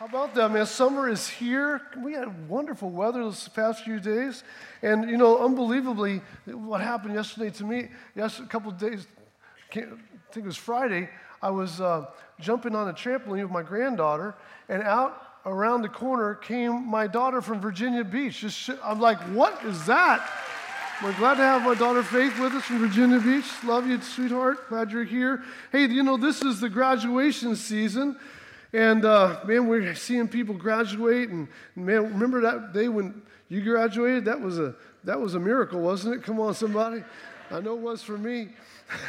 How about that, man? Summer is here. We had wonderful weather this past few days. And, you know, unbelievably, what happened yesterday to me, yes, a couple days, I think it was Friday, I was uh, jumping on a trampoline with my granddaughter, and out around the corner came my daughter from Virginia Beach. Just I'm like, what is that? We're glad to have my daughter Faith with us from Virginia Beach. Love you, sweetheart. Glad you're here. Hey, you know, this is the graduation season. And uh, man, we're seeing people graduate, and man, remember that day when you graduated? That was a that was a miracle, wasn't it? Come on, somebody. I know it was for me.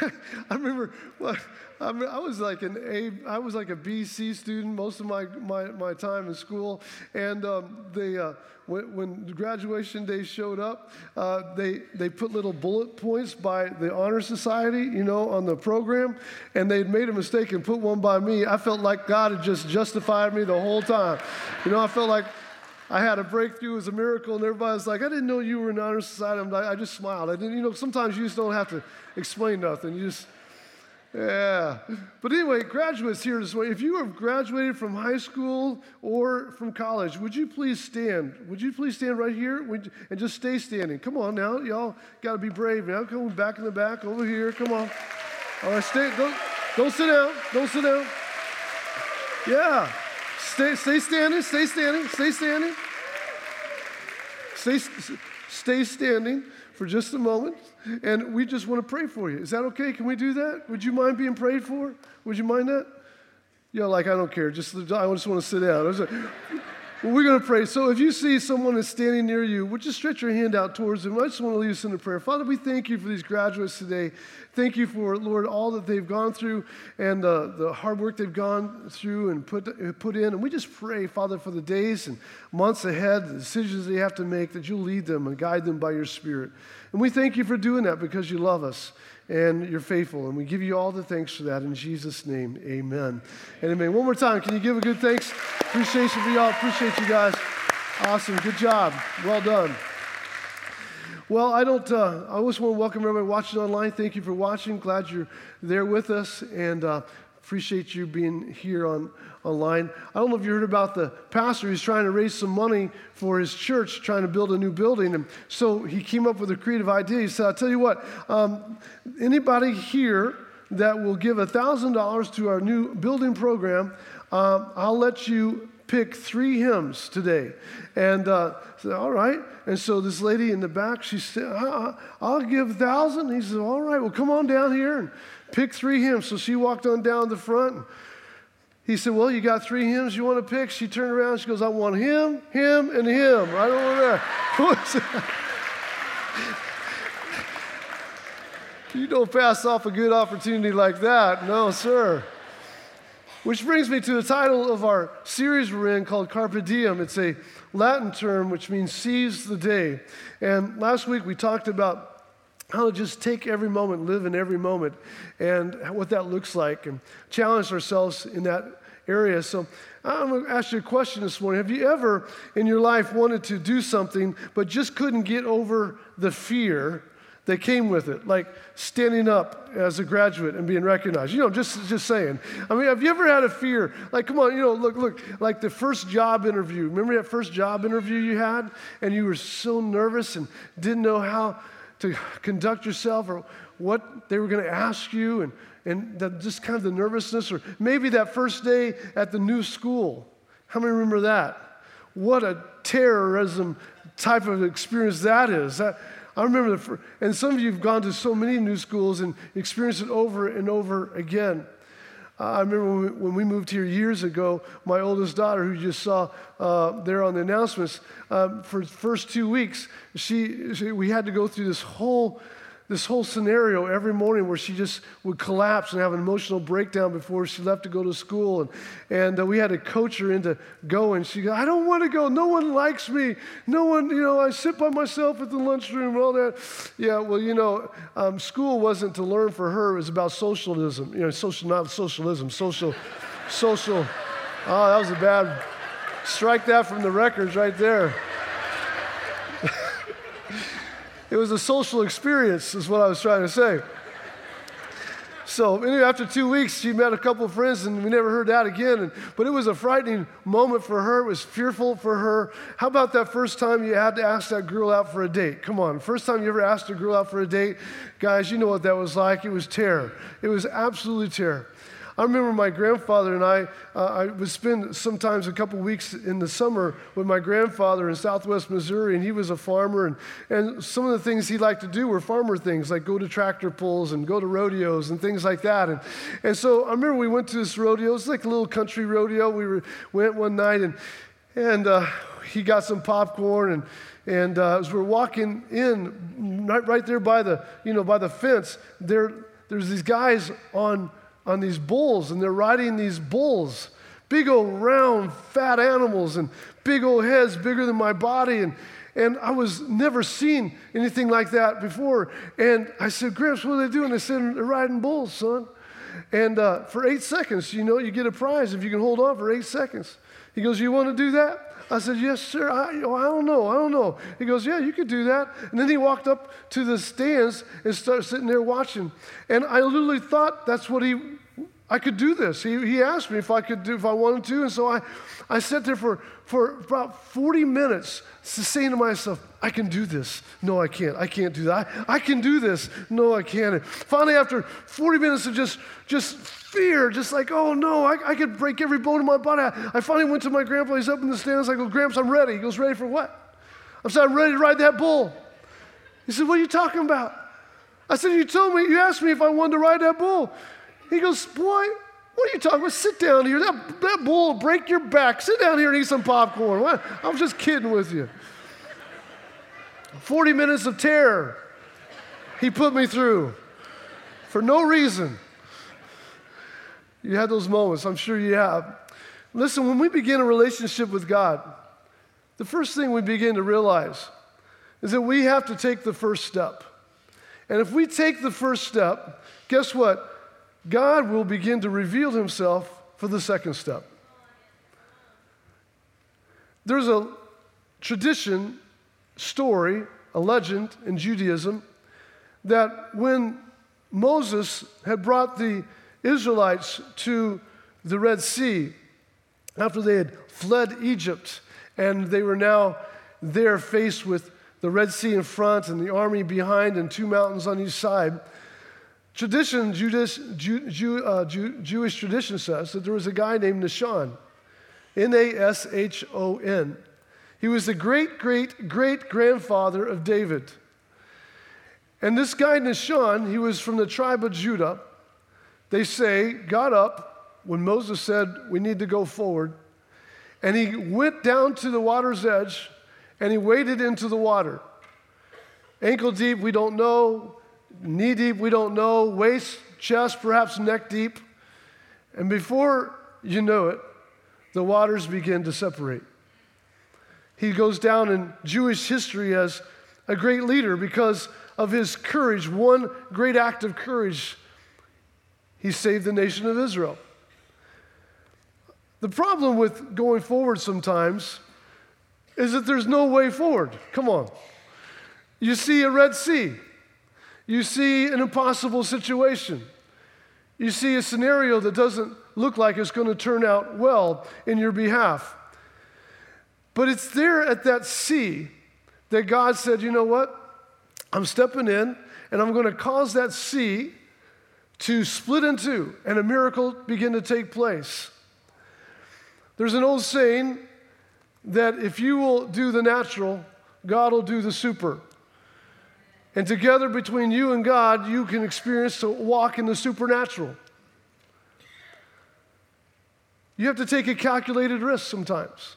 I remember well, I, mean, I, was like an A, I was like a BC student most of my, my, my time in school. And um, they, uh, when, when, graduation day showed up, uh, they, they put little bullet points by the Honor Society, you know, on the program. And they'd made a mistake and put one by me. I felt like God had just justified me the whole time. You know, I felt like I had a breakthrough. It was a miracle, and everybody was like, I didn't know you were in honor society. Like, i just smiled. I didn't, you know, sometimes you just don't have to explain nothing. You just, yeah. But anyway, graduates here this way. If you have graduated from high school or from college, would you please stand? Would you please stand right here and just stay standing? Come on now. Y'all got to be brave now. Come back in the back over here. Come on. All right, stay. Don't, don't sit down. Don't sit down. Yeah. Stay, stay standing, stay standing, stay standing. Stay, stay standing for just a moment. And we just want to pray for you. Is that okay? Can we do that? Would you mind being prayed for? Would you mind that? Yeah, like, I don't care. Just, I just want to sit down. Well, we're going to pray. So if you see someone is standing near you, would you stretch your hand out towards them? I just want to lead us in a prayer. Father, we thank you for these graduates today. Thank you for, Lord, all that they've gone through and uh, the hard work they've gone through and put, put in. And we just pray, Father, for the days and months ahead, the decisions they have to make, that you'll lead them and guide them by your Spirit. And we thank you for doing that because you love us and you're faithful. And we give you all the thanks for that in Jesus' name. Amen. And amen. One more time, can you give a good thanks? Appreciation for y'all. Appreciate you guys. Awesome. Good job. Well done. Well, I don't. Uh, I always want to welcome everybody watching online. Thank you for watching. Glad you're there with us, and uh, appreciate you being here on online. I don't know if you heard about the pastor who's trying to raise some money for his church, trying to build a new building. And so he came up with a creative idea. He said, I'll tell you what, um, anybody here that will give $1,000 to our new building program, um, I'll let you pick three hymns today. And uh, said, all right. And so this lady in the back, she said, I'll give a thousand. He said, all right, well, come on down here and pick three hymns. So she walked on down the front. He said, Well, you got three hymns you want to pick? She turned around. She goes, I want him, him, and him. Right over there. you don't pass off a good opportunity like that. No, sir. Which brings me to the title of our series we're in called Carpe Diem. It's a Latin term which means seize the day. And last week we talked about how to just take every moment, live in every moment, and what that looks like, and challenge ourselves in that area. So I'm going to ask you a question this morning. Have you ever in your life wanted to do something, but just couldn't get over the fear that came with it, like standing up as a graduate and being recognized. You know, just, just saying. I mean, have you ever had a fear? Like, come on, you know, look, look, like the first job interview. Remember that first job interview you had? And you were so nervous and didn't know how to conduct yourself or what they were going to ask you and, and the, just kind of the nervousness or maybe that first day at the new school. How many remember that? What a terrorism type of experience that is. That, I remember the, first, and some of you have gone to so many new schools and experienced it over and over again. I remember when we, moved here years ago, my oldest daughter, who you just saw uh, there on the announcements, um, for the first two weeks, she, she, we had to go through this whole this whole scenario every morning where she just would collapse and have an emotional breakdown before she left to go to school. And, and uh, we had to coach her into going. She goes, I don't want to go. No one likes me. No one, you know, I sit by myself at the lunchroom and all that. Yeah, well, you know, um, school wasn't to learn for her. It was about socialism. You know, social, not socialism, social, social. Oh, that was a bad, strike that from the records right there. It was a social experience, is what I was trying to say. So anyway, after two weeks, she met a couple of friends, and we never heard that again. And, but it was a frightening moment for her. It was fearful for her. How about that first time you had to ask that girl out for a date? Come on, first time you ever asked a girl out for a date, guys, you know what that was like. It was terror. It was absolutely terror. I remember my grandfather and I, uh, I would spend sometimes a couple weeks in the summer with my grandfather in southwest Missouri, and he was a farmer. And, and some of the things he liked to do were farmer things, like go to tractor pulls and go to rodeos and things like that. And, and so I remember we went to this rodeo. It was like a little country rodeo. We were, went one night, and, and uh, he got some popcorn and and uh, as we're walking in, right, right there by the, you know, by the fence, there, there's these guys on on these bulls and they're riding these bulls. Big old round fat animals and big old heads bigger than my body. And, and I was never seen anything like that before. And I said, Gramps, what are they doing? They said, they're riding bulls, son. And uh, for eight seconds, you know, you get a prize if you can hold on for eight seconds. He goes, You want to do that? I said, Yes, sir. I, I don't know. I don't know. He goes, Yeah, you could do that. And then he walked up to the stands and started sitting there watching. And I literally thought that's what he, I could do this. He, he asked me if I could do, if I wanted to. And so I, I sat there for, for about 40 minutes saying to myself, I can do this. No, I can't. I can't do that. I, I can do this. No, I can't. And finally, after 40 minutes of just, just fear, just like, oh no, I, I could break every bone in my body. I, I finally went to my grandpa. He's up in the stands. I go, Gramps, I'm ready. He goes, ready for what? I said, I'm ready to ride that bull. He said, what are you talking about? I said, you told me, you asked me if I wanted to ride that bull. He goes, boy, what are you talking about? Sit down here. That, that bull will break your back. Sit down here and eat some popcorn. What? I was just kidding with you. 40 minutes of terror he put me through for no reason. You had those moments, I'm sure you have. Listen, when we begin a relationship with God, the first thing we begin to realize is that we have to take the first step. And if we take the first step, guess what? God will begin to reveal himself for the second step. There's a tradition, story, a legend in Judaism that when Moses had brought the Israelites to the Red Sea after they had fled Egypt and they were now there faced with the Red Sea in front and the army behind and two mountains on each side. Tradition, Jewish, Jew, Jew, uh, Jew, Jewish tradition says that there was a guy named Nashon, N A S H O N. He was the great, great, great grandfather of David. And this guy, Nashon, he was from the tribe of Judah they say, got up when Moses said, We need to go forward. And he went down to the water's edge and he waded into the water. Ankle deep, we don't know. Knee deep, we don't know. Waist, chest, perhaps neck deep. And before you know it, the waters begin to separate. He goes down in Jewish history as a great leader because of his courage, one great act of courage he saved the nation of Israel. The problem with going forward sometimes is that there's no way forward. Come on. You see a Red Sea, you see an impossible situation, you see a scenario that doesn't look like it's going to turn out well in your behalf. But it's there at that sea that God said, you know what? I'm stepping in and I'm going to cause that sea to split in two and a miracle begin to take place. There's an old saying that if you will do the natural, God will do the super. And together between you and God, you can experience to walk in the supernatural. You have to take a calculated risk sometimes.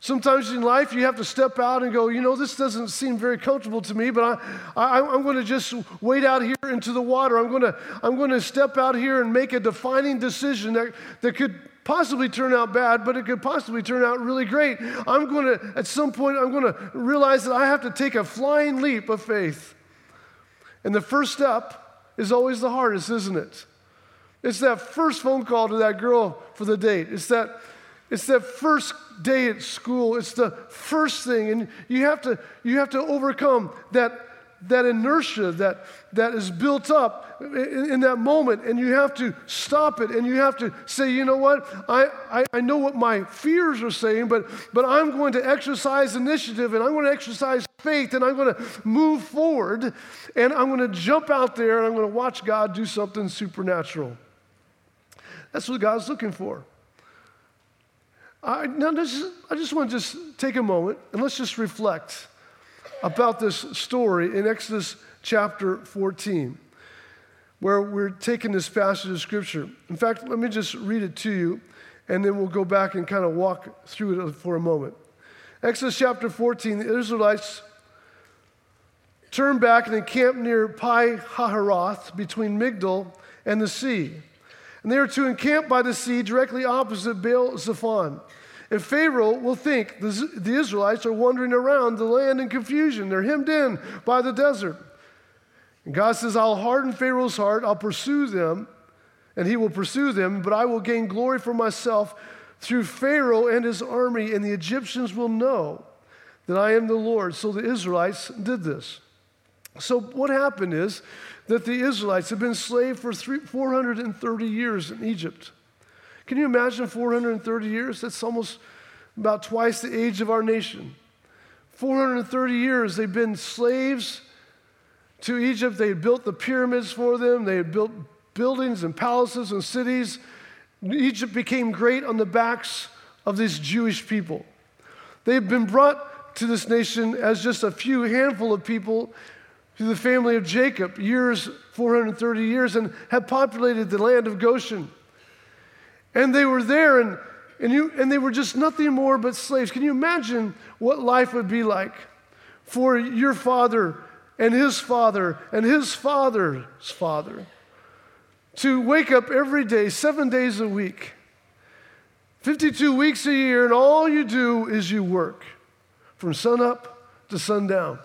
Sometimes in life, you have to step out and go, you know, this doesn't seem very comfortable to me, but I, I, am going to just wade out here into the water. I'm going, to, I'm going to step out here and make a defining decision that, that could possibly turn out bad, but it could possibly turn out really great. I'm going to, at some point, I'm going to realize that I have to take a flying leap of faith. And the first step is always the hardest, isn't it? It's that first phone call to that girl for the date. It's that it's that first day at school. It's the first thing. And you have to, you have to overcome that, that inertia that, that is built up in, in, that moment, and you have to stop it, and you have to say, you know what, I, I, I know what my fears are saying, but, but I'm going to exercise initiative, and I'm going to exercise faith, and I'm going to move forward, and I'm going to jump out there, and I'm going to watch God do something supernatural. That's what God's looking for. I, now, this, I just want to just take a moment and let's just reflect about this story in Exodus chapter 14, where we're taking this passage of scripture. In fact, let me just read it to you, and then we'll go back and kind of walk through it for a moment. Exodus chapter 14, the Israelites turned back and encamped near Pi Hahiroth between Migdol and the sea. And they are to encamp by the sea directly opposite Baal Zephon. And Pharaoh will think the, Israelites are wandering around the land in confusion. They're hemmed in by the desert. And God says, I'll harden Pharaoh's heart, I'll pursue them, and he will pursue them, but I will gain glory for myself through Pharaoh and his army, and the Egyptians will know that I am the Lord. So the Israelites did this. So what happened is that the Israelites have been slaves for three, 430 years in Egypt. Can you imagine 430 years? That's almost about twice the age of our nation. 430 years they've been slaves to Egypt. They had built the pyramids for them, they had built buildings and palaces and cities. Egypt became great on the backs of these Jewish people. They've been brought to this nation as just a few handful of people through the family of Jacob, years, 430 years, and have populated the land of Goshen. And they were there, and, and, you, and they were just nothing more but slaves. Can you imagine what life would be like for your father and his father and his father's father to wake up every day, seven days a week, 52 weeks a year, and all you do is you work from sunup to sundown?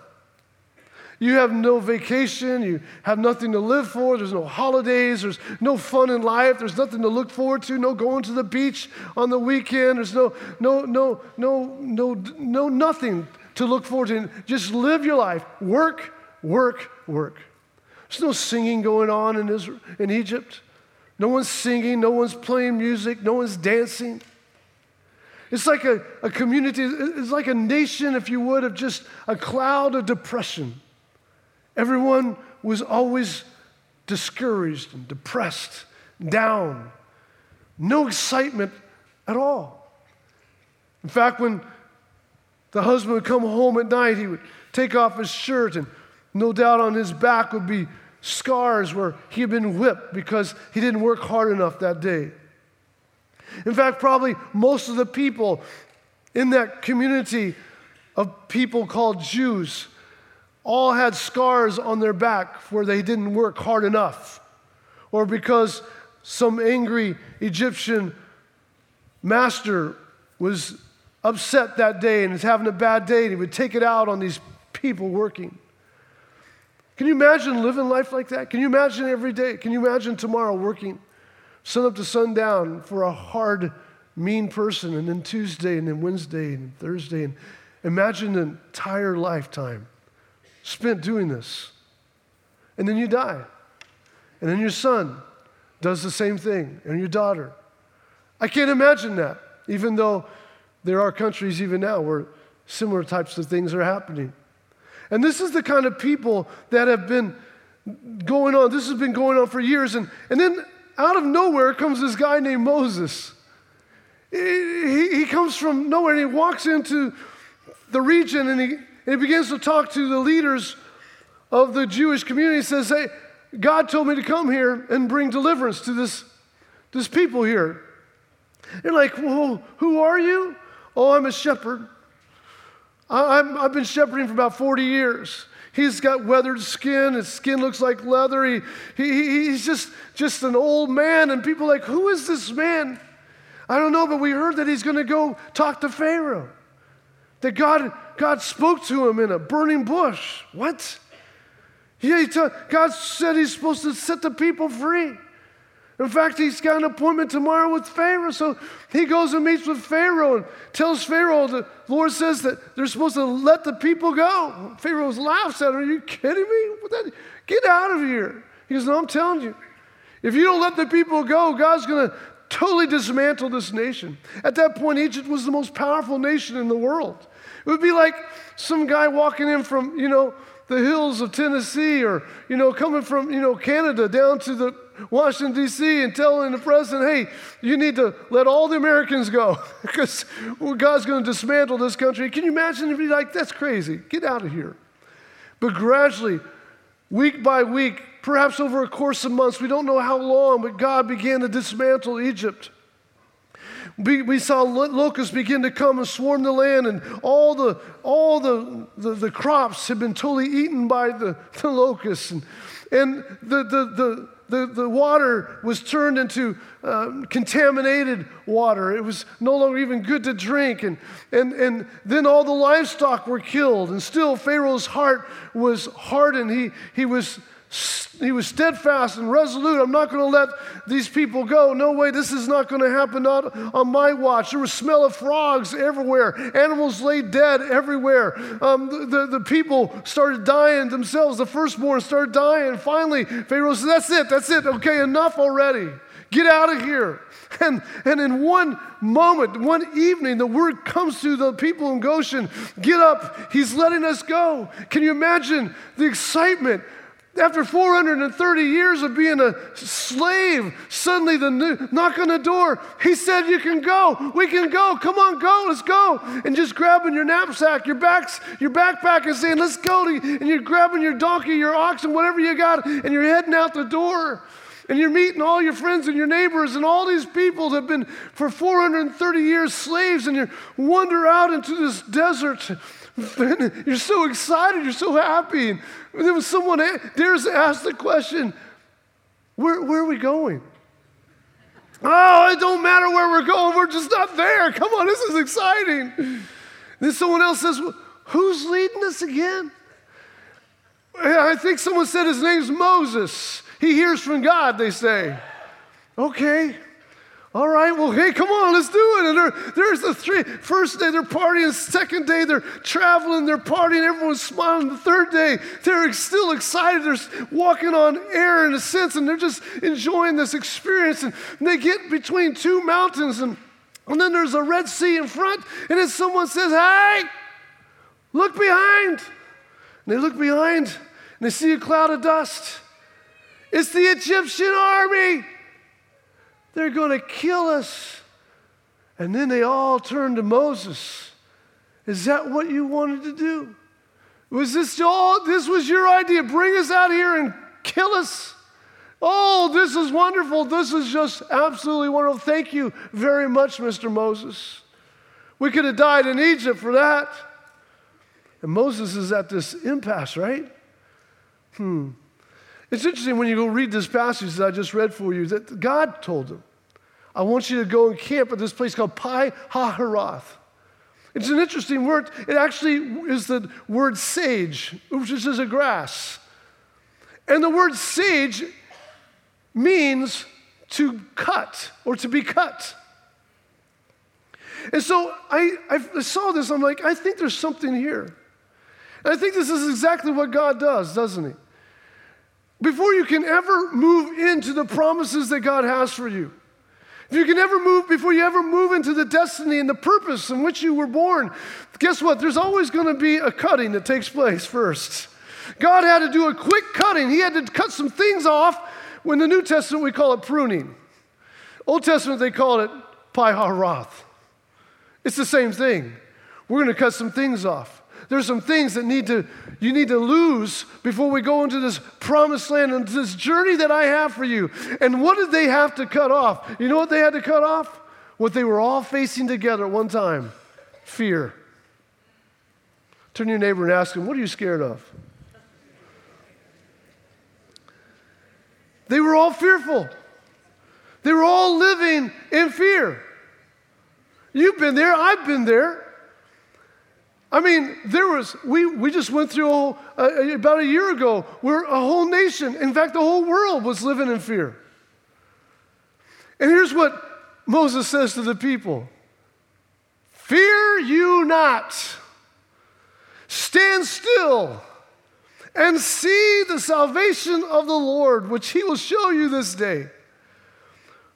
You have no vacation. You have nothing to live for. There's no holidays. There's no fun in life. There's nothing to look forward to. No going to the beach on the weekend. There's no, no, no, no, no, no, nothing to look forward to. Just live your life. Work, work, work. There's no singing going on in, Israel, in Egypt. No one's singing. No one's playing music. No one's dancing. It's like a, a community, it's like a nation, if you would, of just a cloud of depression. Everyone was always discouraged and depressed, down. No excitement at all. In fact, when the husband would come home at night, he would take off his shirt, and no doubt on his back would be scars where he had been whipped because he didn't work hard enough that day. In fact, probably most of the people in that community of people called Jews all had scars on their back where they didn't work hard enough, or because some angry Egyptian master was upset that day and is having a bad day, and he would take it out on these people working. Can you imagine living life like that? Can you imagine every day? Can you imagine tomorrow working sun up to sundown for a hard, mean person, and then Tuesday, and then Wednesday, and Thursday, and imagine an entire lifetime spent doing this. And then you die. And then your son does the same thing, and your daughter. I can't imagine that, even though there are countries even now where similar types of things are happening. And this is the kind of people that have been going on. This has been going on for years. And, and then out of nowhere comes this guy named Moses. He, he, he comes from nowhere and he walks into the region and he, and he begins to talk to the leaders of the Jewish community. He says, Hey, God told me to come here and bring deliverance to this, this people here. They're like, Well, who are you? Oh, I'm a shepherd. I, i have been shepherding for about 40 years. He's got weathered skin. His skin looks like leather. He, he, he's just, just an old man. And people are like, Who is this man? I don't know, but we heard that he's going to go talk to Pharaoh. That God God spoke to him in a burning bush. What? Yeah, t- God said he's supposed to set the people free. In fact, he's got an appointment tomorrow with Pharaoh. So he goes and meets with Pharaoh and tells Pharaoh the Lord says that they're supposed to let the people go. Pharaoh laughs at him. Are you kidding me? Get out of here. He goes, No, I'm telling you. If you don't let the people go, God's going to totally dismantle this nation. At that point, Egypt was the most powerful nation in the world. It would be like some guy walking in from, you know, the hills of Tennessee or, you know, coming from, you know, Canada down to the Washington, D.C., and telling the president, hey, you need to let all the Americans go because God's going to dismantle this country. Can you imagine if he's like, that's crazy, get out of here. But gradually, week by week, perhaps over a course of months, we don't know how long, but God began to dismantle Egypt. We, we saw locusts begin to come and swarm the land, and all the, all the, the, the crops had been totally eaten by the, the locusts. And, and the, the, the, the, the water was turned into uh, contaminated water. It was no longer even good to drink. And, and, and then all the livestock were killed. And still, Pharaoh's heart was hardened. He, he was he was steadfast and resolute. I'm not going to let these people go. No way, this is not going to happen not on my watch. There was smell of frogs everywhere. Animals lay dead everywhere. Um, the, the, the, people started dying themselves. The firstborn started dying. Finally, Pharaoh said, That's it, that's it. Okay, enough already. Get out of here. And, and in one moment, one evening, the word comes to the people in Goshen get up, he's letting us go. Can you imagine the excitement? After 430 years of being a slave, suddenly the new, knock on the door. He said, You can go. We can go. Come on, go. Let's go. And just grabbing your knapsack, your backs, your backpack, and saying, Let's go. And you're grabbing your donkey, your oxen, whatever you got, and you're heading out the door. And you're meeting all your friends and your neighbors and all these people that have been for 430 years slaves, and you wander out into this desert you're so excited, you're so happy. And there was someone dares to ask the question, where, where are we going? Oh, it don't matter where we're going, we're just not there. Come on, this is exciting. Then someone else says, Who's leading us again? I think someone said his name's Moses. He hears from God, they say. Okay. All right, well, hey, come on, let's do it. And there's the three. First day, they're partying. Second day, they're traveling, they're partying. Everyone's smiling. The third day, they're still excited. They're walking on air in a sense, and they're just enjoying this experience. And they get between two mountains, and, and then there's a Red Sea in front. And then someone says, Hey, look behind. And they look behind, and they see a cloud of dust. It's the Egyptian army. They're going to kill us. And then they all turned to Moses. Is that what you wanted to do? Was this all, this was your idea? Bring us out here and kill us? Oh, this is wonderful. This is just absolutely wonderful. Thank you very much, Mr. Moses. We could have died in Egypt for that. And Moses is at this impasse, right? Hmm. It's interesting when you go read this passage that I just read for you that God told him, I want you to go and camp at this place called Pi Hahiroth. It's an interesting word. It actually is the word sage, which is a grass. And the word sage means to cut or to be cut. And so I, I saw this, I'm like, I think there's something here. And I think this is exactly what God does, doesn't He? Before you can ever move into the promises that God has for you, if you can ever move, before you ever move into the destiny and the purpose in which you were born, guess what? There's always going to be a cutting that takes place first. God had to do a quick cutting. He had to cut some things off. When the New Testament, we call it pruning. Old Testament, they call it pi haroth. It's the same thing. We're going to cut some things off. There's some things that need to you need to lose before we go into this promised land and this journey that I have for you. And what did they have to cut off? You know what they had to cut off? What they were all facing together at one time fear. Turn to your neighbor and ask him, What are you scared of? They were all fearful. They were all living in fear. You've been there, I've been there. I mean, there was, we, we just went through whole, uh, about a year ago where a whole nation, in fact, the whole world was living in fear. And here's what Moses says to the people Fear you not, stand still and see the salvation of the Lord, which he will show you this day.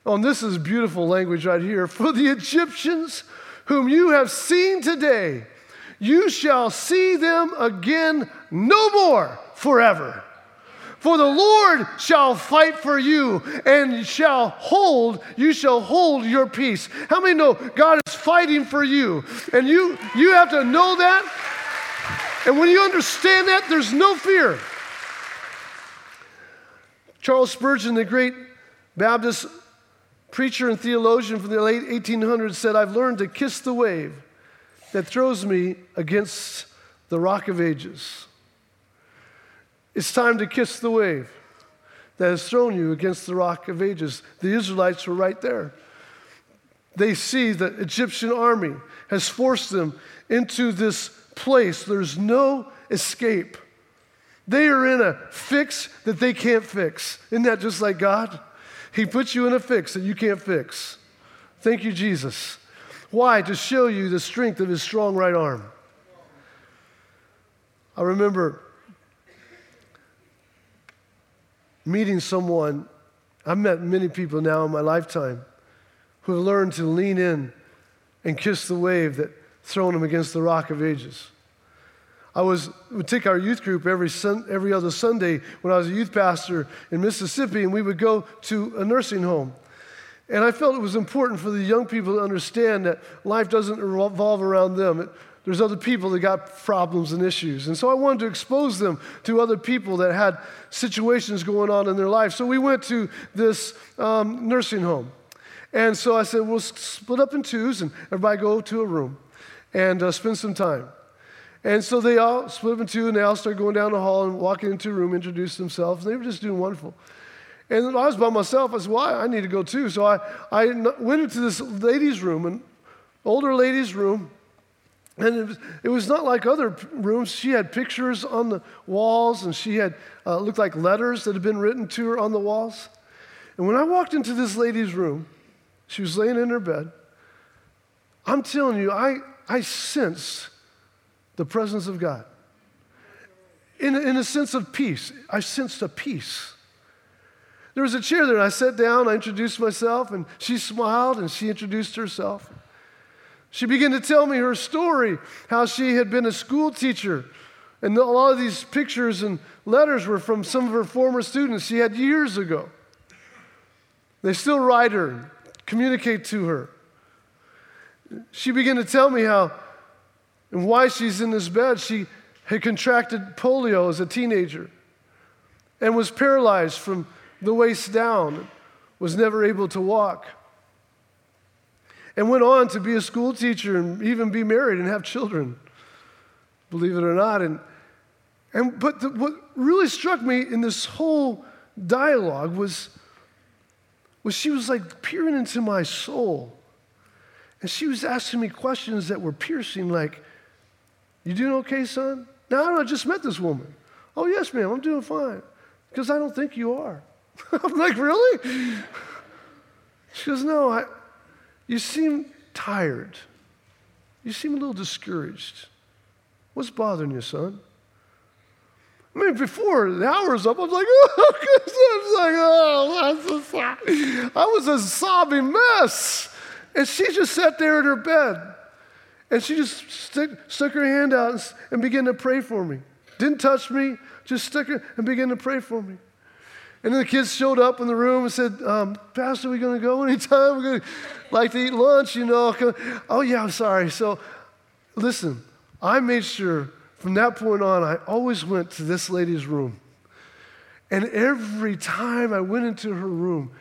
Oh, and this is beautiful language right here. For the Egyptians whom you have seen today, you shall see them again no more forever. For the Lord shall fight for you and shall hold, you shall hold your peace. How many know God is fighting for you? And you, you have to know that. And when you understand that, there's no fear. Charles Spurgeon, the great Baptist preacher and theologian from the late 1800s, said, I've learned to kiss the wave that throws me against the rock of ages. It's time to kiss the wave that has thrown you against the rock of ages. The Israelites were right there. They see the Egyptian army has forced them into this place. There's no escape. They are in a fix that they can't fix. Isn't that just like God? He puts you in a fix that you can't fix. Thank you, Jesus. Why? To show you the strength of his strong right arm. I remember meeting someone, I've met many people now in my lifetime who have learned to lean in and kiss the wave that thrown them against the rock of ages. I was would take our youth group every sun, every other Sunday when I was a youth pastor in Mississippi, and we would go to a nursing home. And I felt it was important for the young people to understand that life doesn't revolve around them. It, there's other people that got problems and issues. And so I wanted to expose them to other people that had situations going on in their life. So we went to this um, nursing home. And so I said, we'll split up in twos and everybody go to a room and uh, spend some time. And so they all split up in two and they all started going down the hall and walking into a room, introduced themselves. And They were just doing wonderful. And I was by myself. I said, well, I need to go too. So I, I went into this ladies' room, an older ladies' room. And it was, it was, not like other rooms. She had pictures on the walls, and she had uh, looked like letters that had been written to her on the walls. And when I walked into this lady's room, she was laying in her bed. I'm telling you, I, I sensed the presence of God. In, in a sense of peace, I sensed a peace. There was a chair there, and I sat down, I introduced myself, and she smiled and she introduced herself. She began to tell me her story, how she had been a school teacher. And a lot of these pictures and letters were from some of her former students she had years ago. They still write her, communicate to her. She began to tell me how and why she's in this bed. She had contracted polio as a teenager and was paralyzed from the waist down, was never able to walk and went on to be a school teacher and even be married and have children, believe it or not. And, and but the, what really struck me in this whole dialogue was, was she was like peering into my soul. And she was asking me questions that were piercing, like, You doing okay, son? No, I just met this woman. Oh, yes, ma'am, I'm doing fine. Because I don't think you are. I'm like, Really? She goes, No, I, you seem tired. You seem a little discouraged. What's bothering you, son? I mean, before the hour's up, I was like, oh, I was like, oh, I was a sobbing mess. And she just sat there in her bed. And she just stick, stuck her hand out and, and began to pray for me. Didn't touch me, just stuck her and began to pray for me. And then the kids showed up in the room and said, um, Pastor, are we going to go anytime? We're going to like to eat lunch, you know. Oh, yeah, I'm sorry. So listen, I made sure from that point on, I always went to this lady's room. And every time I went into her room,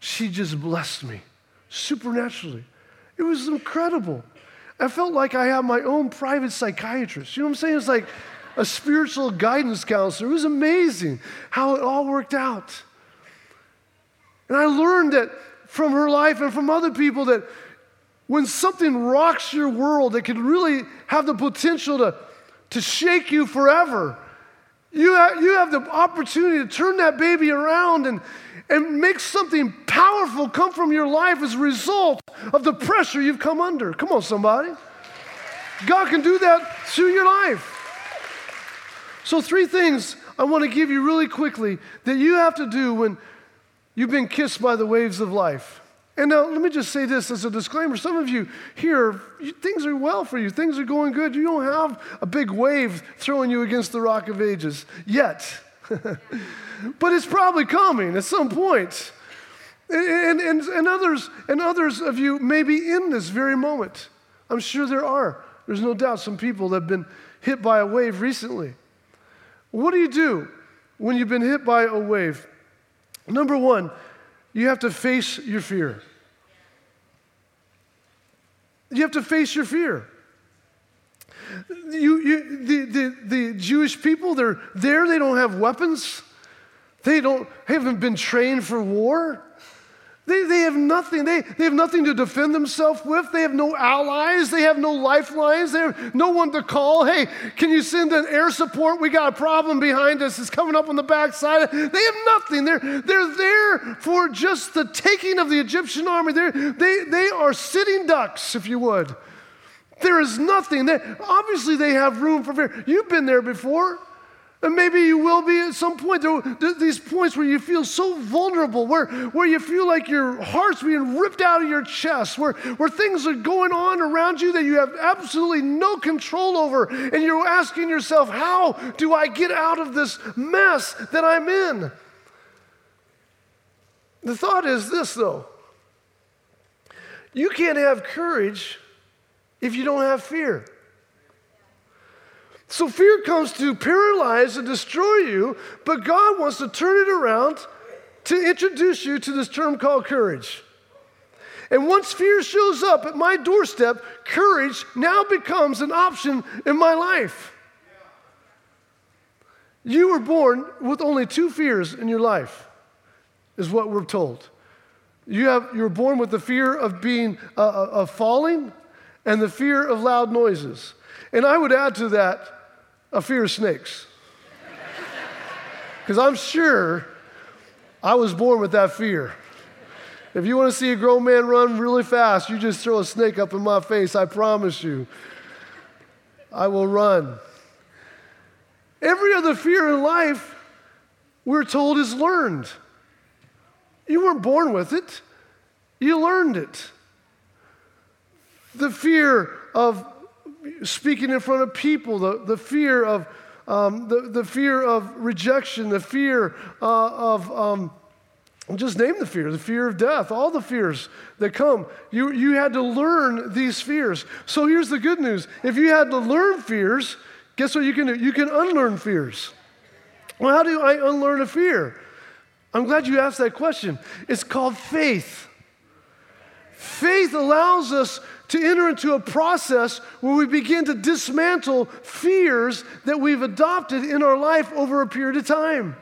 she just blessed me supernaturally. It was incredible. I felt like I had my own private psychiatrist. You know what I'm saying? It's like, a spiritual guidance counselor. It was amazing how it all worked out. And I learned that from her life and from other people that when something rocks your world, it can really have the potential to, to shake you forever. You have, you have the opportunity to turn that baby around and, and make something powerful come from your life as a result of the pressure you've come under. Come on, somebody. God can do that through your life. So, three things I want to give you really quickly that you have to do when you've been kissed by the waves of life. And now, let me just say this as a disclaimer. Some of you here, things are well for you, things are going good. You don't have a big wave throwing you against the rock of ages yet. but it's probably coming at some point. And, and, and, others, and others of you may be in this very moment. I'm sure there are. There's no doubt some people that have been hit by a wave recently. What do you do when you've been hit by a wave? Number one, you have to face your fear. You have to face your fear. You, you, the, the, the Jewish people, they're there, they don't have weapons. They don't, haven't been trained for war. They, they have nothing. They, they have nothing to defend themselves with. They have no allies. They have no lifelines. They have no one to call. Hey, can you send an air support? We got a problem behind us. It's coming up on the backside. They have nothing. They're, they're there for just the taking of the Egyptian army. They're, they, they are sitting ducks, if you would. There is nothing. They, obviously, they have room for fear. You've been there before. And maybe you will be at some point. There, these points where you feel so vulnerable, where, where you feel like your heart's being ripped out of your chest, where, where things are going on around you that you have absolutely no control over. And you're asking yourself, how do I get out of this mess that I'm in? The thought is this, though you can't have courage if you don't have fear. So fear comes to paralyze and destroy you, but God wants to turn it around to introduce you to this term called courage. And once fear shows up at my doorstep, courage now becomes an option in my life. You were born with only two fears in your life, is what we're told. You, have, you were born with the fear of being uh, uh of falling and the fear of loud noises. And I would add to that a fear of snakes. Because I'm sure I was born with that fear. If you want to see a grown man run really fast, you just throw a snake up in my face, I promise you. I will run. Every other fear in life, we're told, is learned. You weren't born with it, you learned it. The fear of speaking in front of people, the, the fear of um, the, the fear of rejection, the fear uh, of um, just name the fear, the fear of death, all the fears that come. You, you had to learn these fears. So here's the good news. If you had to learn fears, guess what you can do? You can unlearn fears. Well, how do I unlearn a fear? I'm glad you asked that question. It's called faith. Faith allows us to enter into a process where we begin to dismantle fears that we've adopted in our life over a period of time.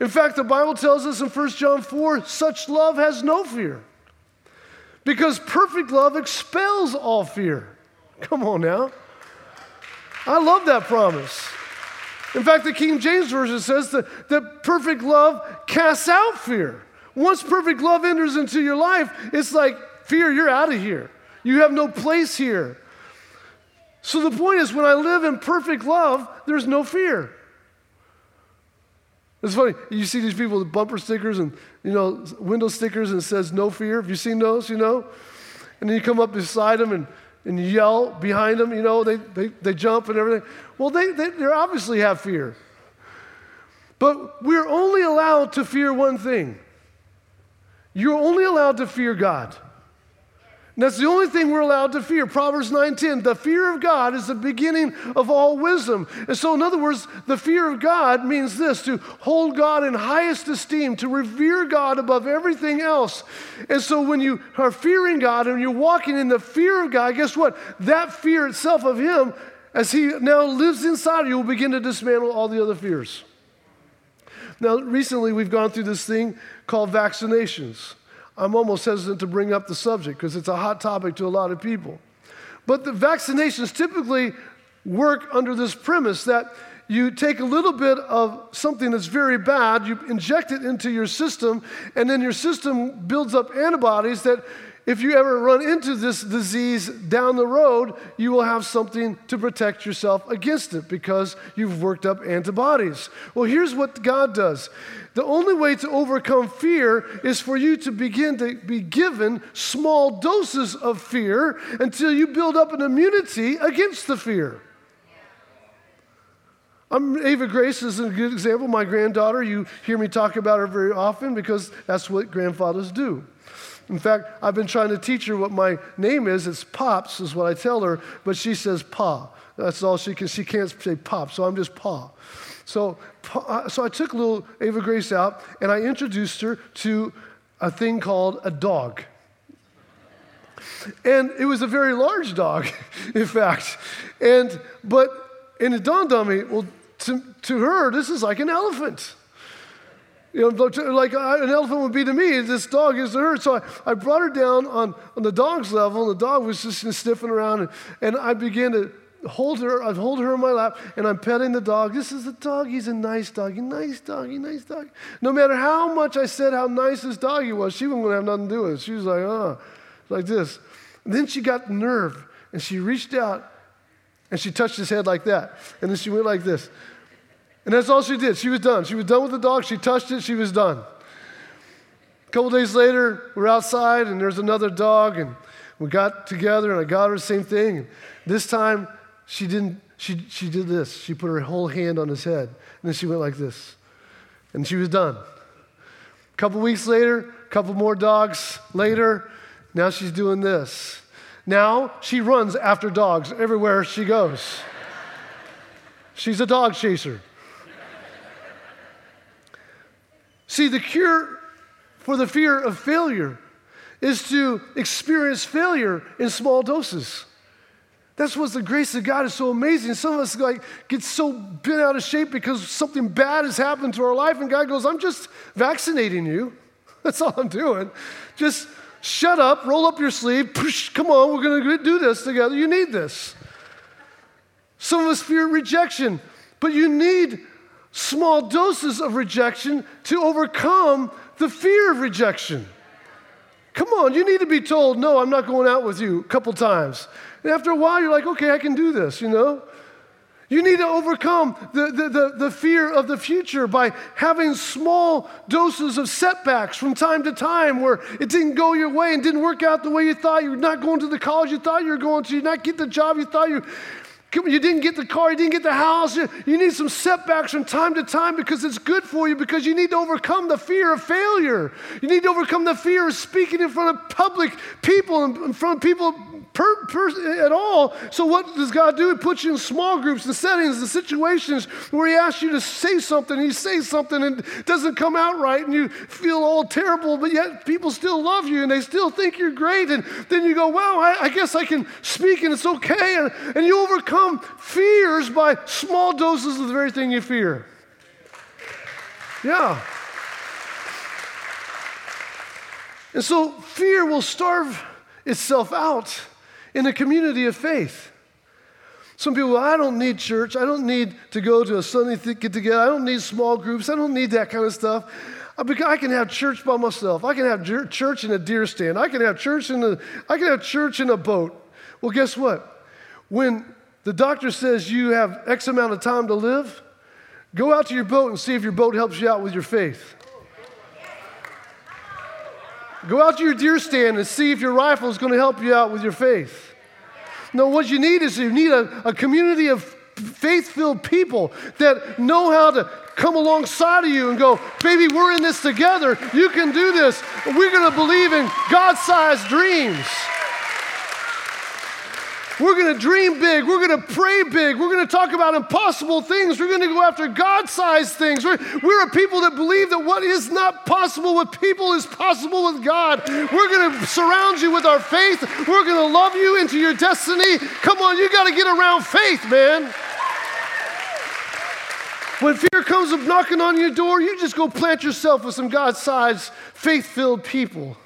In fact, the Bible tells us in 1 John 4 such love has no fear. Because perfect love expels all fear. Come on now. I love that promise. In fact, the King James Version says that, that perfect love casts out fear. Once perfect love enters into your life, it's like, fear, you're out of here. You have no place here. So the point is, when I live in perfect love, there's no fear. It's funny. You see these people with bumper stickers and you know window stickers and says "No fear." Have you seen those? You know, and then you come up beside them and, and yell behind them. You know, they, they, they jump and everything. Well, they, they they obviously have fear. But we're only allowed to fear one thing. You're only allowed to fear God. And that's the only thing we're allowed to fear. Proverbs 9:10, the fear of God is the beginning of all wisdom. And so, in other words, the fear of God means this to hold God in highest esteem, to revere God above everything else. And so, when you are fearing God and you're walking in the fear of God, guess what? That fear itself of Him, as He now lives inside of you, will begin to dismantle all the other fears. Now, recently we've gone through this thing called vaccinations. I'm almost hesitant to bring up the subject because it's a hot topic to a lot of people. But the vaccinations typically work under this premise that you take a little bit of something that's very bad, you inject it into your system, and then your system builds up antibodies that if you ever run into this disease down the road, you will have something to protect yourself against it because you've worked up antibodies. Well, here's what God does the only way to overcome fear is for you to begin to be given small doses of fear until you build up an immunity against the fear. I'm, Ava Grace is a good example. My granddaughter, you hear me talk about her very often because that's what grandfathers do. In fact, I've been trying to teach her what my name is. It's Pops, is what I tell her, but she says Pa. That's all she can. She can't say Pop, so I'm just Pa. So, uh, so I took little Ava Grace out and I introduced her to a thing called a dog. And it was a very large dog, in fact. And but and it dawned on me, well, to, to her, this is like an elephant. You know, uh, like an elephant would be to me, this dog is to her. So I, I brought her down on, on the dog's level, and the dog was just sniffing around, and, and I began to hold her, I hold her in my lap, and I'm petting the dog. This is a dog. He's a nice doggy, nice doggy, nice dog. No matter how much I said how nice this doggy was, she wasn't going to have nothing to do with it. She was like, oh, like this. And then she got nerve, and she reached out, and she touched his head like that. And then she went like this. And that's all she did. She was done. She was done with the dog. She touched it. She was done. A couple days later, we're outside and there's another dog, and we got together and I got her the same thing. And this time, she didn't. She, she did this. She put her whole hand on his head, and then she went like this, and she was done. A couple weeks later, a couple more dogs later, now she's doing this. Now she runs after dogs everywhere she goes. She's a dog chaser. See, the cure for the fear of failure is to experience failure in small doses. That's what the grace of God is so amazing. Some of us like get so bent out of shape because something bad has happened to our life, and God goes, I'm just vaccinating you. That's all I'm doing. Just shut up, roll up your sleeve, push, come on, we're gonna do this together. You need this. Some of us fear rejection, but you need small doses of rejection to overcome the fear of rejection. Come on, you need to be told, no, I'm not going out with you a couple times. And after a while, you're like, okay, I can do this, you know? You need to overcome the, the, the, the, fear of the future by having small doses of setbacks from time to time where it didn't go your way and didn't work out the way you thought. You're not going to the college you thought you were going to. You're not getting the job you thought you you didn't get the car, you didn't get the house. You need some setbacks from time to time because it's good for you because you need to overcome the fear of failure. You need to overcome the fear of speaking in front of public people, in front of people per, per, at all. So, what does God do? He puts you in small groups, the settings, the situations where He asks you to say something. And you say something and it doesn't come out right, and you feel all terrible, but yet people still love you and they still think you're great. And then you go, Wow, I, I guess I can speak and it's okay. And, and you overcome fears by small doses of the very thing you fear. Yeah. And so fear will starve itself out in a community of faith. Some people, I don't need church. I don't need to go to a Sunday get together. I don't need small groups. I don't need that kind of stuff. I can have church by myself. I can have church in a deer stand. I can have church in a, I can have church in a boat. Well, guess what? When the doctor says you have X amount of time to live, go out to your boat and see if your boat helps you out with your faith. Go out to your deer stand and see if your rifle is going to help you out with your faith. No, what you need is you need a, a community of faith filled people that know how to come alongside of you and go, baby, we're in this together. You can do this. We're going to believe in God sized dreams. We're going to dream big. We're going to pray big. We're going to talk about impossible things. We're going to go after God sized things. We're, we're a people that believe that what is not possible with people is possible with God. We're going to surround you with our faith. We're going to love you into your destiny. Come on, you got to get around faith, man. When fear comes up knocking on your door, you just go plant yourself with some God sized, faith filled people.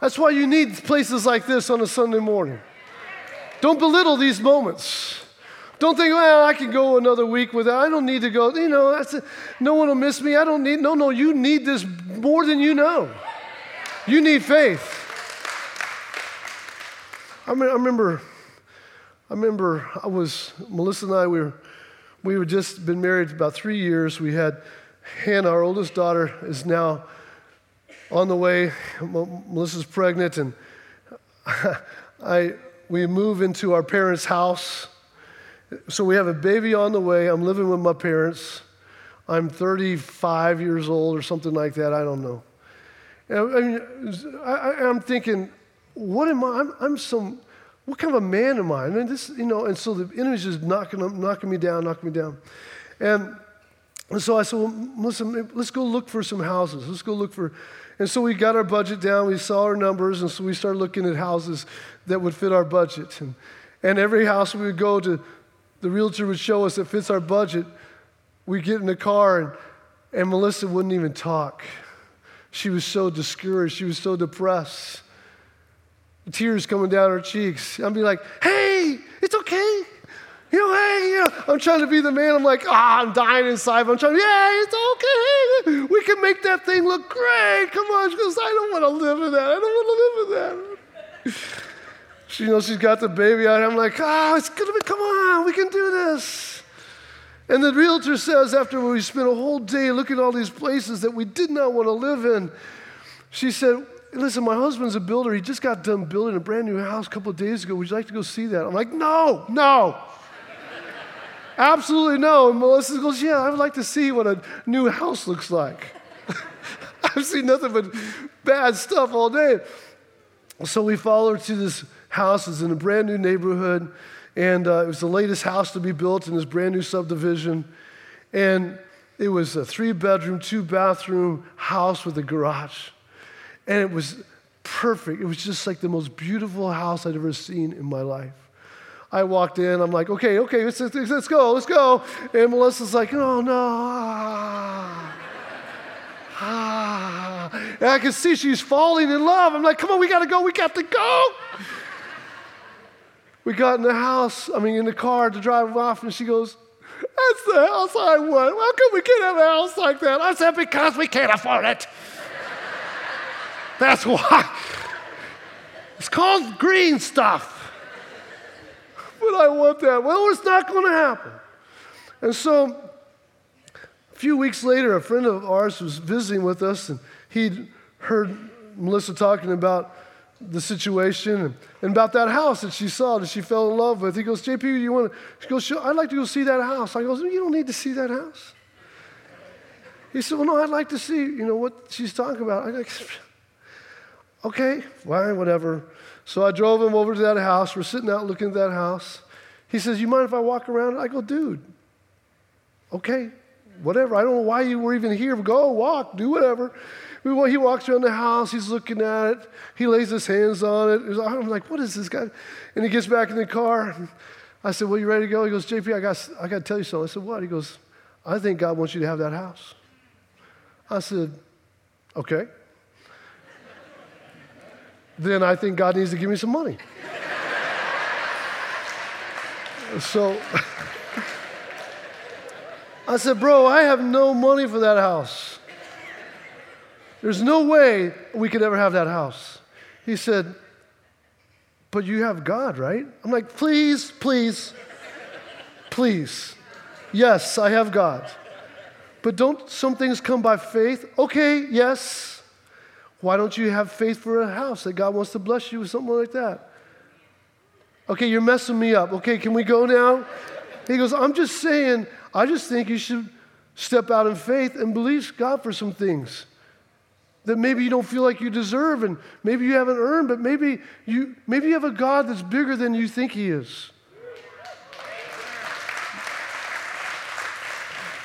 That's why you need places like this on a Sunday morning. Don't belittle these moments. Don't think, well, I can go another week without. I don't need to go. You know, that's a, no one will miss me. I don't need. No, no, you need this more than you know. You need faith. I, mean, I remember. I remember I was Melissa and I. We were we were just been married about three years. We had Hannah, our oldest daughter, is now on the way. Melissa's pregnant, and I we move into our parents' house. So we have a baby on the way. I'm living with my parents. I'm 35 years old or something like that. I don't know. I mean, I, am thinking, what am I? I'm, I'm, some, what kind of a man am I? Mean, this, you know, and so the enemy's just knocking, knocking me down, knocking me down. And, and so I said, well, listen, let's go look for some houses. Let's go look for, and so we got our budget down. We saw our numbers, and so we started looking at houses that would fit our budget. And, and every house we would go to, the realtor would show us that fits our budget. We'd get in the car, and, and Melissa wouldn't even talk. She was so discouraged. She was so depressed. Tears coming down her cheeks. I'd be like, hey, it's okay. You know, hey, you know, I'm trying to be the man. I'm like, ah, I'm dying inside. But I'm trying, yeah, it's okay. We can make that thing look great. Come on. She goes, I don't want to live in that. I don't want to live in that. She, you know, she's got the baby out. I'm like, oh, it's going to be, come on, we can do this. And the realtor says, after we spent a whole day looking at all these places that we did not want to live in, she said, Listen, my husband's a builder. He just got done building a brand new house a couple of days ago. Would you like to go see that? I'm like, No, no. Absolutely no. And Melissa goes, Yeah, I would like to see what a new house looks like. I've seen nothing but bad stuff all day. So we follow her to this house. It's in a brand new neighborhood. And uh, it was the latest house to be built in this brand new subdivision. And it was a three bedroom, two bathroom house with a garage. And it was perfect. It was just like the most beautiful house I'd ever seen in my life. I walked in, I'm like, okay, okay, let's, let's go, let's go. And Melissa's like, oh no. Ah. And I can see she's falling in love. I'm like, come on, we gotta go, we got to go. We got in the house, I mean, in the car to drive off, and she goes, That's the house I want. How come we can't have a house like that? I said, Because we can't afford it. That's why. It's called green stuff. But I want that. Well, it's not going to happen. And so, a few weeks later, a friend of ours was visiting with us, and he'd heard Melissa talking about the situation and, about that house that she saw that she fell in love with. He goes, JP, you want to? She goes, I'd like to go see that house. I goes, you don't need to see that house. He said, well, no, I'd like to see, you know, what she's talking about. I go, okay, fine, whatever. So I drove him over to that house. We're sitting out looking at that house. He says, you mind if I walk around? I go, dude, okay, whatever. I don't know why you were even here. Go, walk, do whatever. He walks around the house, he's looking at it, he lays his hands on it. I'm like, what is this guy? And he gets back in the car. I said, Well, you ready to go? He goes, JP, I got, I got to tell you something. I said, What? He goes, I think God wants you to have that house. I said, Okay. Then I think God needs to give me some money. so I said, Bro, I have no money for that house. There's no way we could ever have that house. He said, But you have God, right? I'm like, Please, please, please. Yes, I have God. But don't some things come by faith? Okay, yes. Why don't you have faith for a house that God wants to bless you with something like that? Okay, you're messing me up. Okay, can we go now? He goes, I'm just saying, I just think you should step out in faith and believe God for some things that maybe you don't feel like you deserve and maybe you haven't earned, but maybe you, maybe you have a God that's bigger than you think He is.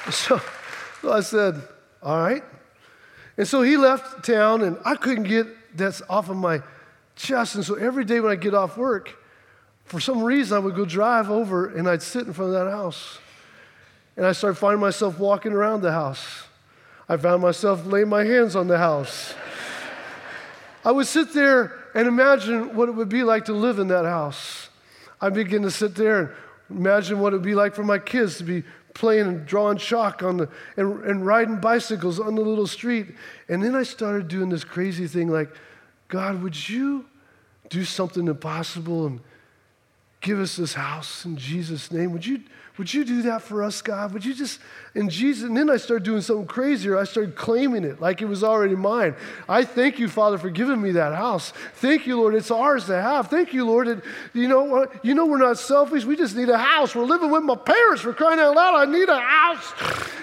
So, so I said, All right. And so he left town, and I couldn't get that off of my chest. And so every day when I get off work, for some reason, I would go drive over and I'd sit in front of that house. And I started finding myself walking around the house. I found myself laying my hands on the house. I would sit there and imagine what it would be like to live in that house. I'd begin to sit there and imagine what it would be like for my kids to be playing and drawing chalk on the, and, and riding bicycles on the little street. And then I started doing this crazy thing like, God, would you do something impossible and give us this house in Jesus' name? Would you, would you do that for us, God? Would you just, in Jesus, and then I started doing something crazier. I started claiming it like it was already mine. I thank you, Father, for giving me that house. Thank you, Lord, it's ours to have. Thank you, Lord. And you know what? You know we're not selfish. We just need a house. We're living with my parents. We're crying out loud. I need a house.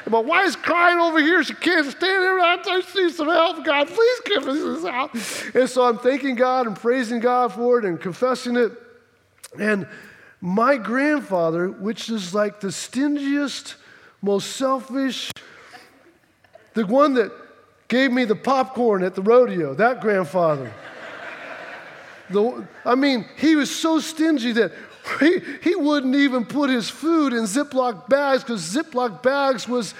And my wife's crying over here. She can't stand it. I just need some help. God, please give us this house. And so I'm thanking God and praising God for it and confessing it. And my grandfather, which is like the stingiest, most selfish, the one that gave me the popcorn at the rodeo, that grandfather. the, I mean, he was so stingy that he, he wouldn't even put his food in Ziploc bags because Ziploc bags was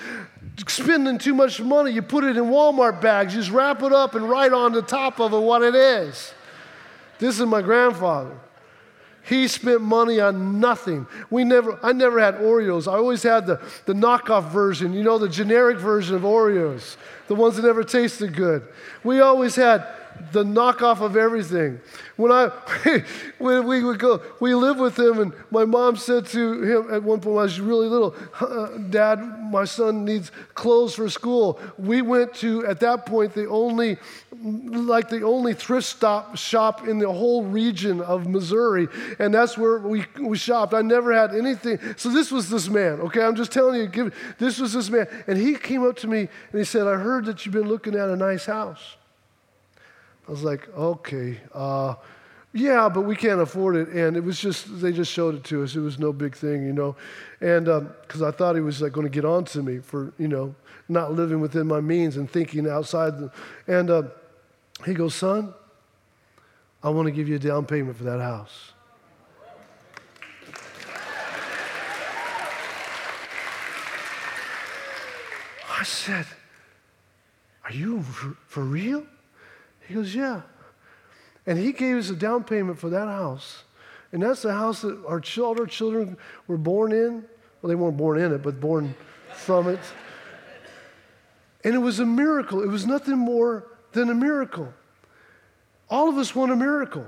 spending too much money. You put it in Walmart bags, you just wrap it up and write on the top of it what it is. This is my grandfather. He spent money on nothing. We never, I never had Oreos. I always had the, the knockoff version, you know, the generic version of Oreos, the ones that never tasted good. We always had the knockoff of everything. When I when we would go, we lived with him, and my mom said to him at one point when I was really little, uh, "Dad, my son needs clothes for school." We went to at that point the only like the only thrift stop shop in the whole region of Missouri, and that's where we, we shopped. I never had anything. So this was this man, okay? I'm just telling you, give, this was this man. And he came up to me and he said, I heard that you've been looking at a nice house. I was like, okay, uh, yeah, but we can't afford it. And it was just, they just showed it to us. It was no big thing, you know. And because um, I thought he was like going to get on to me for, you know, not living within my means and thinking outside. The, and uh, he goes, son, I want to give you a down payment for that house. I said, Are you for, real? He goes, Yeah. And he gave us a down payment for that house. And that's the house that our children, children were born in. Well, they weren't born in it, but born from it. And it was a miracle. It was nothing more than a miracle. All of us want a miracle.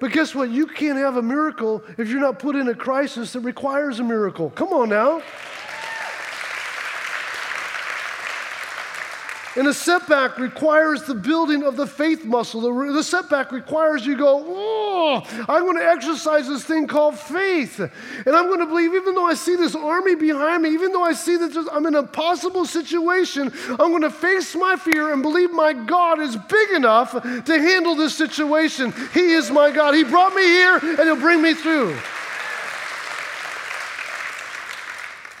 But guess what? You can't have a miracle if you're not put in a crisis that requires a miracle. Come on now. And a setback requires the building of the faith muscle. The, the setback requires you go, oh, I'm going to exercise this thing called faith. And I'm going to believe, even though I see this army behind me, even though I see that I'm in an impossible situation, I'm going to face my fear and believe my God is big enough to handle this situation. He is my God. He brought me here and He'll bring me through.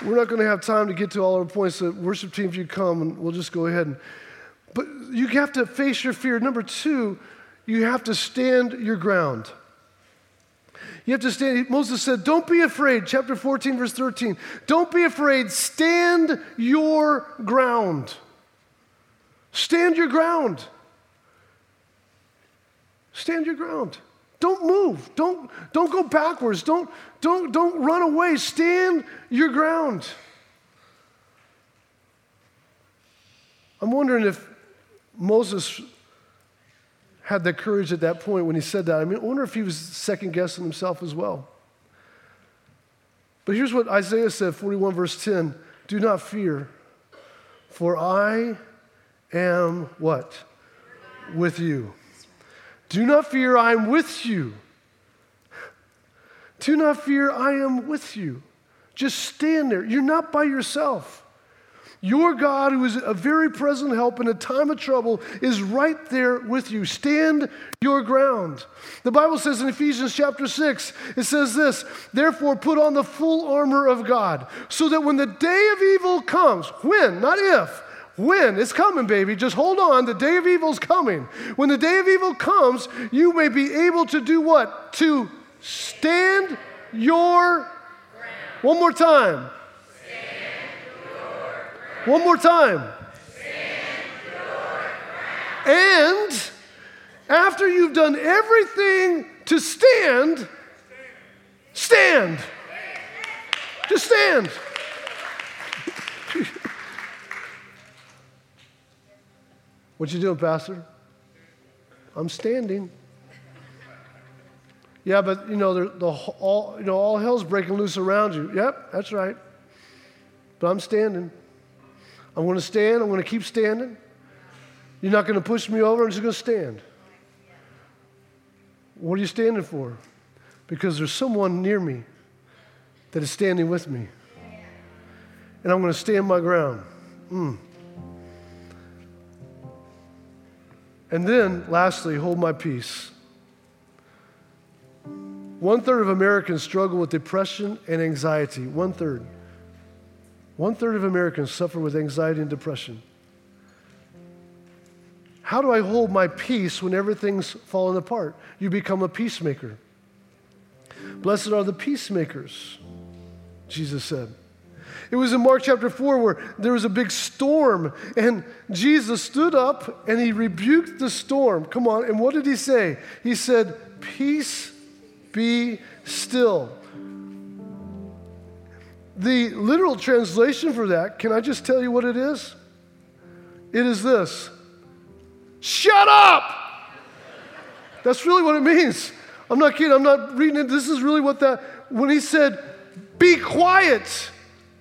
We're not going to have time to get to all our points. So, worship team, if you come, and we'll just go ahead and. But you have to face your fear. Number two, you have to stand your ground. You have to stand. Moses said, Don't be afraid. Chapter 14, verse 13. Don't be afraid. Stand your ground. Stand your ground. Stand your ground. Don't move. Don't, don't go backwards. Don't, don't, don't run away. Stand your ground. I'm wondering if Moses had the courage at that point when he said that. I mean, I wonder if he was second guessing himself as well. But here's what Isaiah said, 41 verse 10 Do not fear, for I am what? With you. Do not fear, I am with you. Do not fear, I am with you. Just stand there. You're not by yourself. Your God, who is a very present help in a time of trouble, is right there with you. Stand your ground. The Bible says in Ephesians chapter 6, it says this Therefore, put on the full armor of God, so that when the day of evil comes, when, not if, when? It's coming, baby. Just hold on. The day of evil's coming. When the day of evil comes, you may be able to do what? To stand your. Ground. One more time. One more time. And after you've done everything to stand, stand. Just stand. What you doing, Pastor? I'm standing. Yeah, but you know, the, the, all, you know, all hell's breaking loose around you. Yep, that's right. But I'm standing. I'm going to stand. I'm going to keep standing. You're not going to push me over. I'm just going to stand. What are you standing for? Because there's someone near me that is standing with me. And I'm going to stand my ground. Mm. And then, lastly, hold my peace. One third of Americans struggle with depression and anxiety. One third. One third of Americans suffer with anxiety and depression. How do I hold my peace when everything's falling apart? You become a peacemaker. Blessed are the peacemakers, Jesus said. It was in Mark chapter 4 where there was a big storm, and Jesus stood up and he rebuked the storm. Come on, and what did he say? He said, Peace be still. The literal translation for that, can I just tell you what it is? It is this Shut up! That's really what it means. I'm not kidding, I'm not reading it. This is really what that, when he said, be quiet,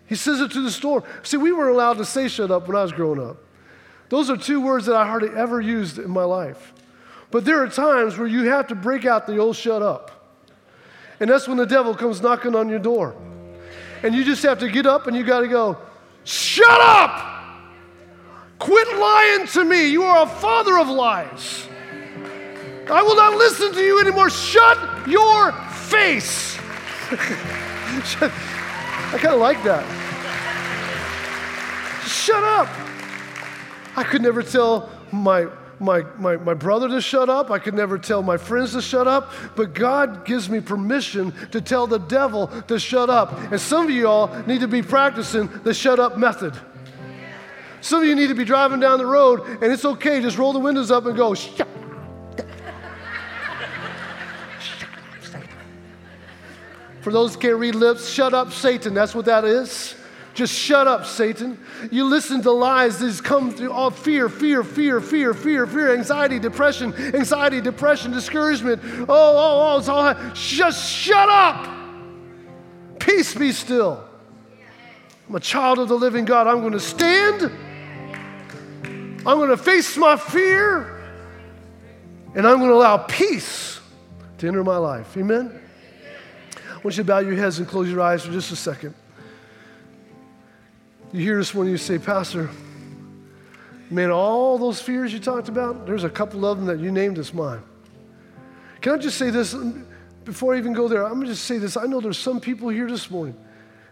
he says it to the storm. See, we weren't allowed to say shut up when I was growing up. Those are two words that I hardly ever used in my life. But there are times where you have to break out the old shut up. And that's when the devil comes knocking on your door. And you just have to get up and you got to go, shut up! Quit lying to me. You are a father of lies. I will not listen to you anymore. Shut your face. I kind of like that. Shut up. I could never tell my, my, my, my brother to shut up. I could never tell my friends to shut up. But God gives me permission to tell the devil to shut up. And some of you all need to be practicing the shut up method. Some of you need to be driving down the road and it's okay, just roll the windows up and go, shut For those who can't read lips, shut up, Satan. That's what that is. Just shut up, Satan. You listen to lies that come through all fear, fear, fear, fear, fear, fear, anxiety, depression, anxiety, depression, discouragement. Oh, oh, oh, it's all. Just shut up. Peace be still. I'm a child of the living God. I'm going to stand. I'm going to face my fear. And I'm going to allow peace to enter my life. Amen? Want you to bow your heads and close your eyes for just a second. You hear this when you say, Pastor, man, all those fears you talked about, there's a couple of them that you named as mine. Can I just say this um, before I even go there? I'm going to just say this. I know there's some people here this morning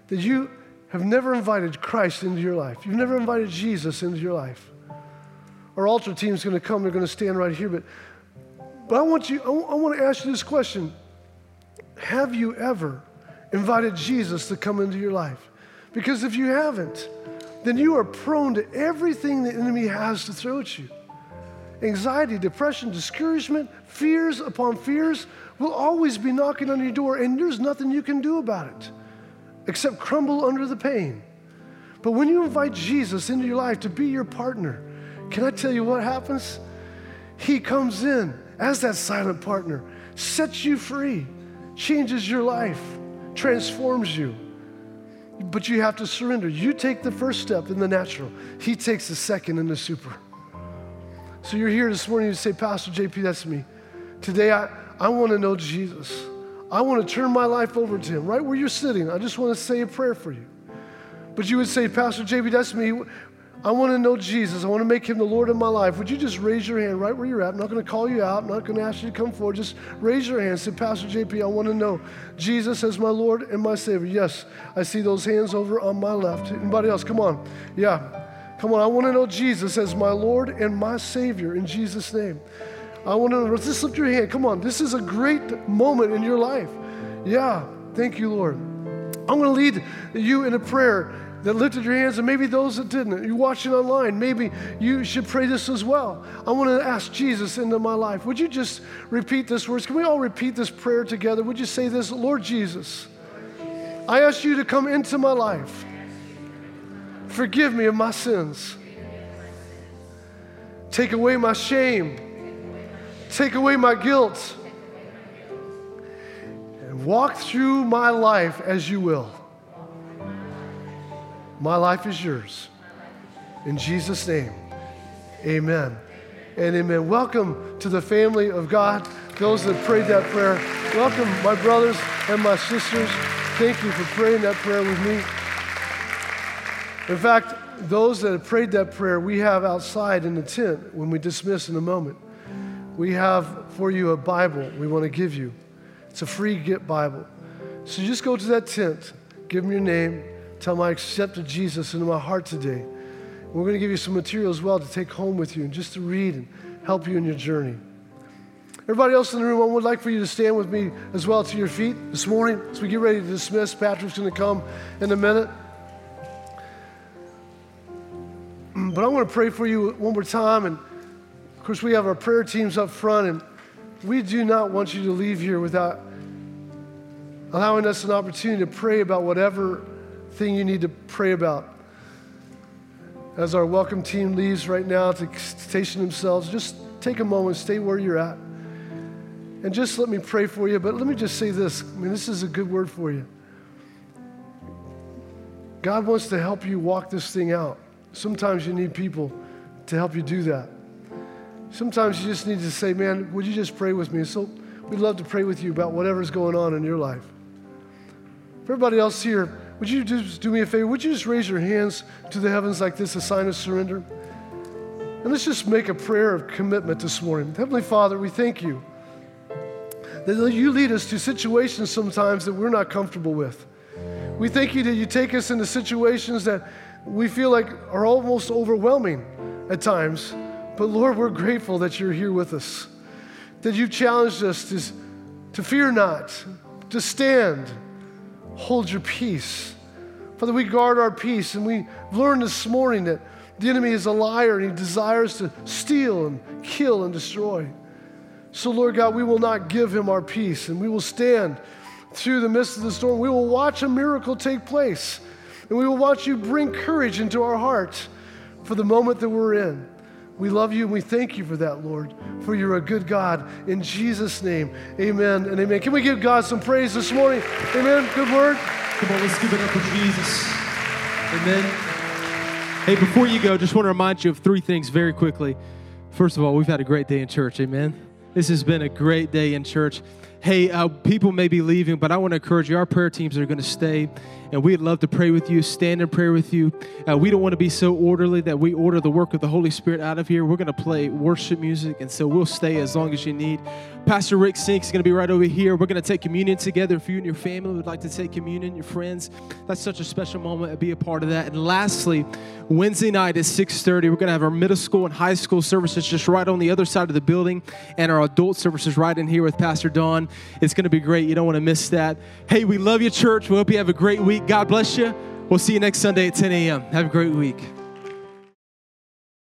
that you have never invited Christ into your life. You've never invited Jesus into your life. Our altar team is going to come. They're going to stand right here. But, but I want you, I want to ask you this question. Have you ever invited Jesus to come into your life? Because if you haven't, then you are prone to everything the enemy has to throw at you. Anxiety, depression, discouragement, fears upon fears will always be knocking on your door, and there's nothing you can do about it except crumble under the pain. But when you invite Jesus into your life to be your partner, can I tell you what happens? He comes in as that silent partner, sets you free, changes your life, transforms you. But you have to surrender. You take the first step in the natural, He takes the second in the super. So you're here this morning to say, Pastor JP, that's me. Today I, I want to know Jesus. I want to turn my life over to Him. Right where you're sitting, I just want to say a prayer for you. But you would say, Pastor JP, that's me. I want to know Jesus. I want to make him the Lord of my life. Would you just raise your hand right where you're at? I'm not going to call you out. I'm not going to ask you to come forward. Just raise your hand. Say, Pastor JP, I want to know Jesus as my Lord and my Savior. Yes, I see those hands over on my left. Anybody else? Come on. Yeah. Come on. I want to know Jesus as my Lord and my Savior in Jesus' name. I want to know. Just lift your hand. Come on. This is a great moment in your life. Yeah. Thank you, Lord. I'm going to lead you in a prayer that lifted your hands, and maybe those that didn't. You're watching online, maybe you should pray this as well. I want to ask Jesus into my life. Would you just repeat this words? Can we all repeat this prayer together? Would you say this, Lord Jesus, I ask you to come into my life. Forgive me of my sins. Take away my shame. Take away my guilt. And walk through my life as you will. My life is yours. In Jesus' name, amen and amen. Welcome to the family of God. Those that prayed that prayer, welcome my brothers and my sisters. Thank you for praying that prayer with me. In fact, those that have prayed that prayer, we have outside in the tent when we dismiss in a moment. We have for you a Bible we want to give you. It's a free gift Bible. So just go to that tent, give them your name, tell them I accepted Jesus into my heart today. We're going to give you some material as well to take home with you and just to read and help you in your journey. Everybody else in the room, I would like for you to stand with me as well to your feet this morning as we get ready to dismiss. Patrick's going to come in a minute. But I want to pray for you one more time. And of course, we have our prayer teams up front, and we do not want you to leave here without allowing us an opportunity to pray about whatever thing you need to pray about. As our welcome team leaves right now to station themselves, just take a moment, stay where you're at. And just let me pray for you. But let me just say this I mean, this is a good word for you. God wants to help you walk this thing out. Sometimes you need people to help you do that. Sometimes you just need to say, man, would you just pray with me? So we'd love to pray with you about whatever's going on in your life. For everybody else here, would you just do me a favor? Would you just raise your hands to the heavens like this, a sign of surrender? And let's just make a prayer of commitment this morning. Heavenly Father, we thank you that you lead us to situations sometimes that we're not comfortable with. We thank you that you take us into situations that we feel like are almost overwhelming at times. But Lord, we're grateful that you're here with us, that you've challenged us to, to fear not, to stand, hold your peace. Father, we guard our peace, and we learned this morning that the enemy is a liar and he desires to steal and kill and destroy. So, Lord God, we will not give him our peace, and we will stand through the midst of the storm. We will watch a miracle take place. And we will watch you bring courage into our hearts for the moment that we're in. We love you and we thank you for that, Lord, for you're a good God. In Jesus' name, amen and amen. Can we give God some praise this morning? Amen. Good word. Come on, let's give it up for Jesus. Amen. Hey, before you go, just want to remind you of three things very quickly. First of all, we've had a great day in church. Amen. This has been a great day in church hey, uh, people may be leaving, but I want to encourage you. Our prayer teams are going to stay, and we'd love to pray with you, stand in prayer with you. Uh, we don't want to be so orderly that we order the work of the Holy Spirit out of here. We're going to play worship music, and so we'll stay as long as you need. Pastor Rick Sink is going to be right over here. We're going to take communion together. If you and your family would like to take communion, your friends, that's such a special moment to be a part of that. And lastly, Wednesday night at 6:30, we're going to have our middle school and high school services just right on the other side of the building, and our adult services right in here with Pastor Don. It's going to be great. You don't want to miss that. Hey, we love you, church. We hope you have a great week. God bless you. We'll see you next Sunday at 10 a.m. Have a great week.